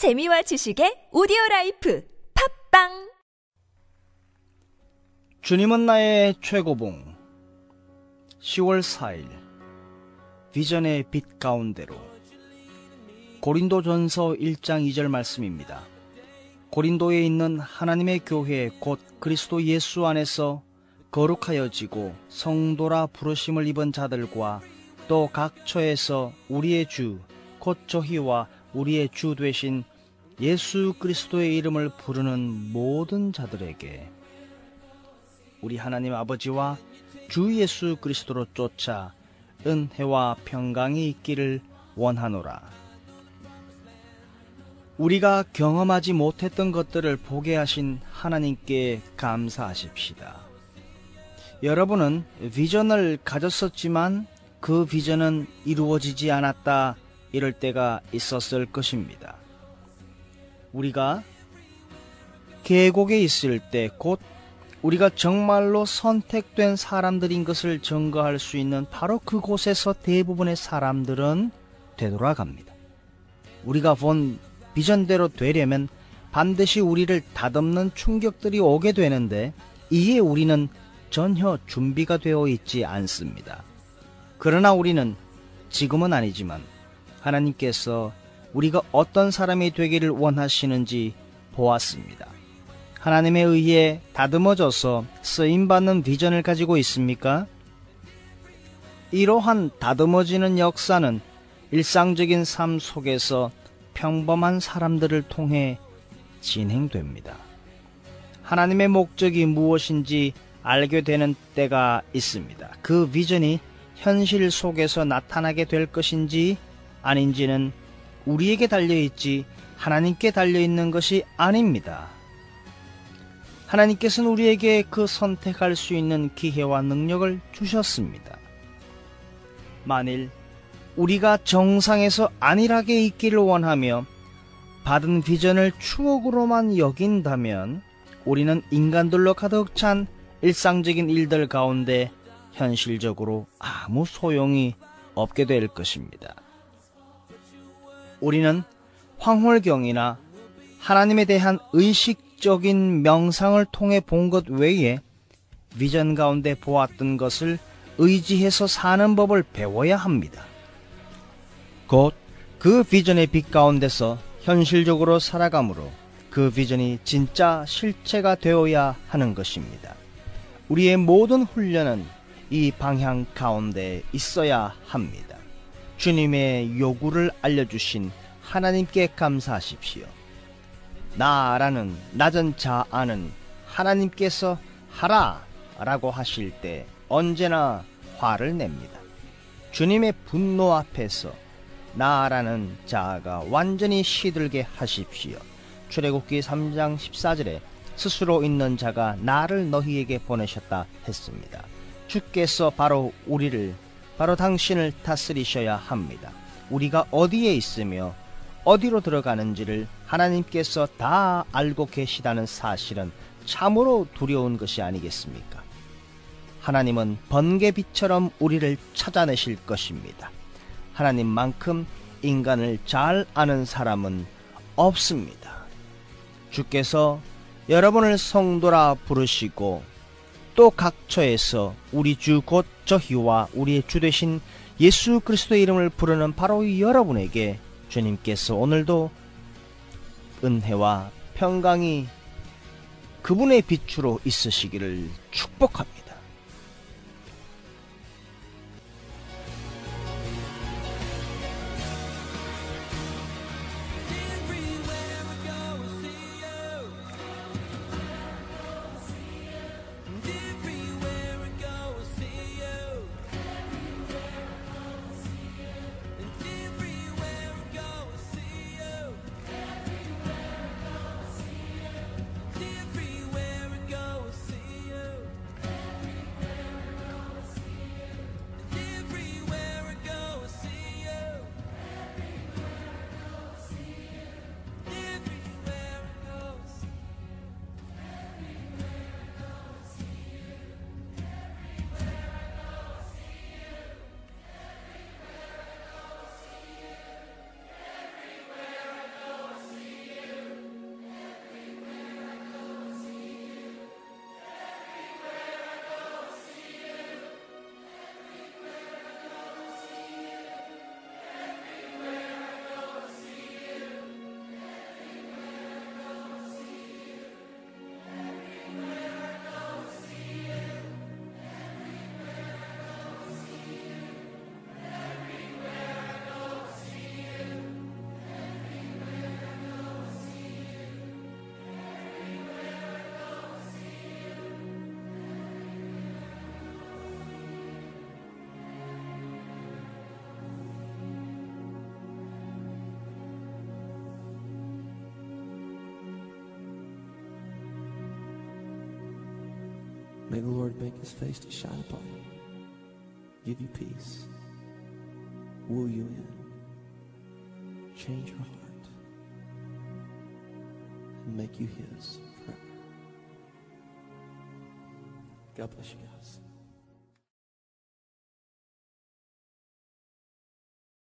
재미와 지식의 오디오 라이프 팟빵! 주님은 나의 최고봉. 10월 4일 비전의 빛 가운데로. 고린도전서 1장 2절 말씀입니다. 고린도에 있는 하나님의 교회 곧 그리스도 예수 안에서 거룩하여지고 성도라 부르심을 입은 자들과 또 각처에서 우리의 주 곧 저희와 우리의 주 되신 예수 그리스도의 이름을 부르는 모든 자들에게 우리 하나님 아버지와 주 예수 그리스도로 쫓아 은혜와 평강이 있기를 원하노라. 우리가 경험하지 못했던 것들을 보게 하신 하나님께 감사하십시다. 여러분은 비전을 가졌었지만 그 비전은 이루어지지 않았다 이럴 때가 있었을 것입니다. 우리가 계곡에 있을 때 곧 우리가 정말로 선택된 사람들인 것을 증거할 수 있는 바로 그곳에서 대부분의 사람들은 되돌아갑니다. 우리가 본 비전대로 되려면 반드시 우리를 다듬는 충격들이 오게 되는데 이에 우리는 전혀 준비가 되어 있지 않습니다. 그러나 우리는 지금은 아니지만 하나님께서 우리가 어떤 사람이 되기를 원하시는지 보았습니다. 하나님에 의해 다듬어져서 쓰임받는 비전을 가지고 있습니까? 이러한 다듬어지는 역사는 일상적인 삶 속에서 평범한 사람들을 통해 진행됩니다. 하나님의 목적이 무엇인지 알게 되는 때가 있습니다. 그 비전이 현실 속에서 나타나게 될 것인지 아닌지는 우리에게 달려있지 하나님께 달려있는 것이 아닙니다. 하나님께서는 우리에게 그 선택할 수 있는 기회와 능력을 주셨습니다. 만일 우리가 정상에서 안일하게 있기를 원하며 받은 비전을 추억으로만 여긴다면 우리는 인간들로 가득 찬 일상적인 일들 가운데 현실적으로 아무 소용이 없게 될 것입니다. 우리는 황홀경이나 하나님에 대한 의식적인 명상을 통해 본 것 외에 비전 가운데 보았던 것을 의지해서 사는 법을 배워야 합니다. 곧 그 비전의 빛 가운데서 현실적으로 살아감으로 그 비전이 진짜 실체가 되어야 하는 것입니다. 우리의 모든 훈련은 이 방향 가운데 있어야 합니다. 주님의 요구를 알려주신 하나님께 감사하십시오. 나라는 낮은 자아는 하나님께서 하라 라고 하실 때 언제나 화를 냅니다. 주님의 분노 앞에서 나라는 자아가 완전히 시들게 하십시오. 출애굽기 3장 14절에 스스로 있는 자가 나를 너희에게 보내셨다 했습니다. 주께서 바로 우리를 바로 당신을 다스리셔야 합니다. 우리가 어디에 있으며 어디로 들어가는지를 하나님께서 다 알고 계시다는 사실은 참으로 두려운 것이 아니겠습니까? 하나님은 번개빛처럼 우리를 찾아내실 것입니다. 하나님만큼 인간을 잘 아는 사람은 없습니다. 주께서 여러분을 성도라 부르시고 또 각처에서 우리 주 곧 저희와 우리의 주 되신 예수 그리스도의 이름을 부르는 바로 여러분에게 주님께서 오늘도 은혜와 평강이 그분의 빛으로 있으시기를 축복합니다. May the Lord make his face to shine upon you, give you peace, woo you in, change your heart, and make you his forever. God bless you guys.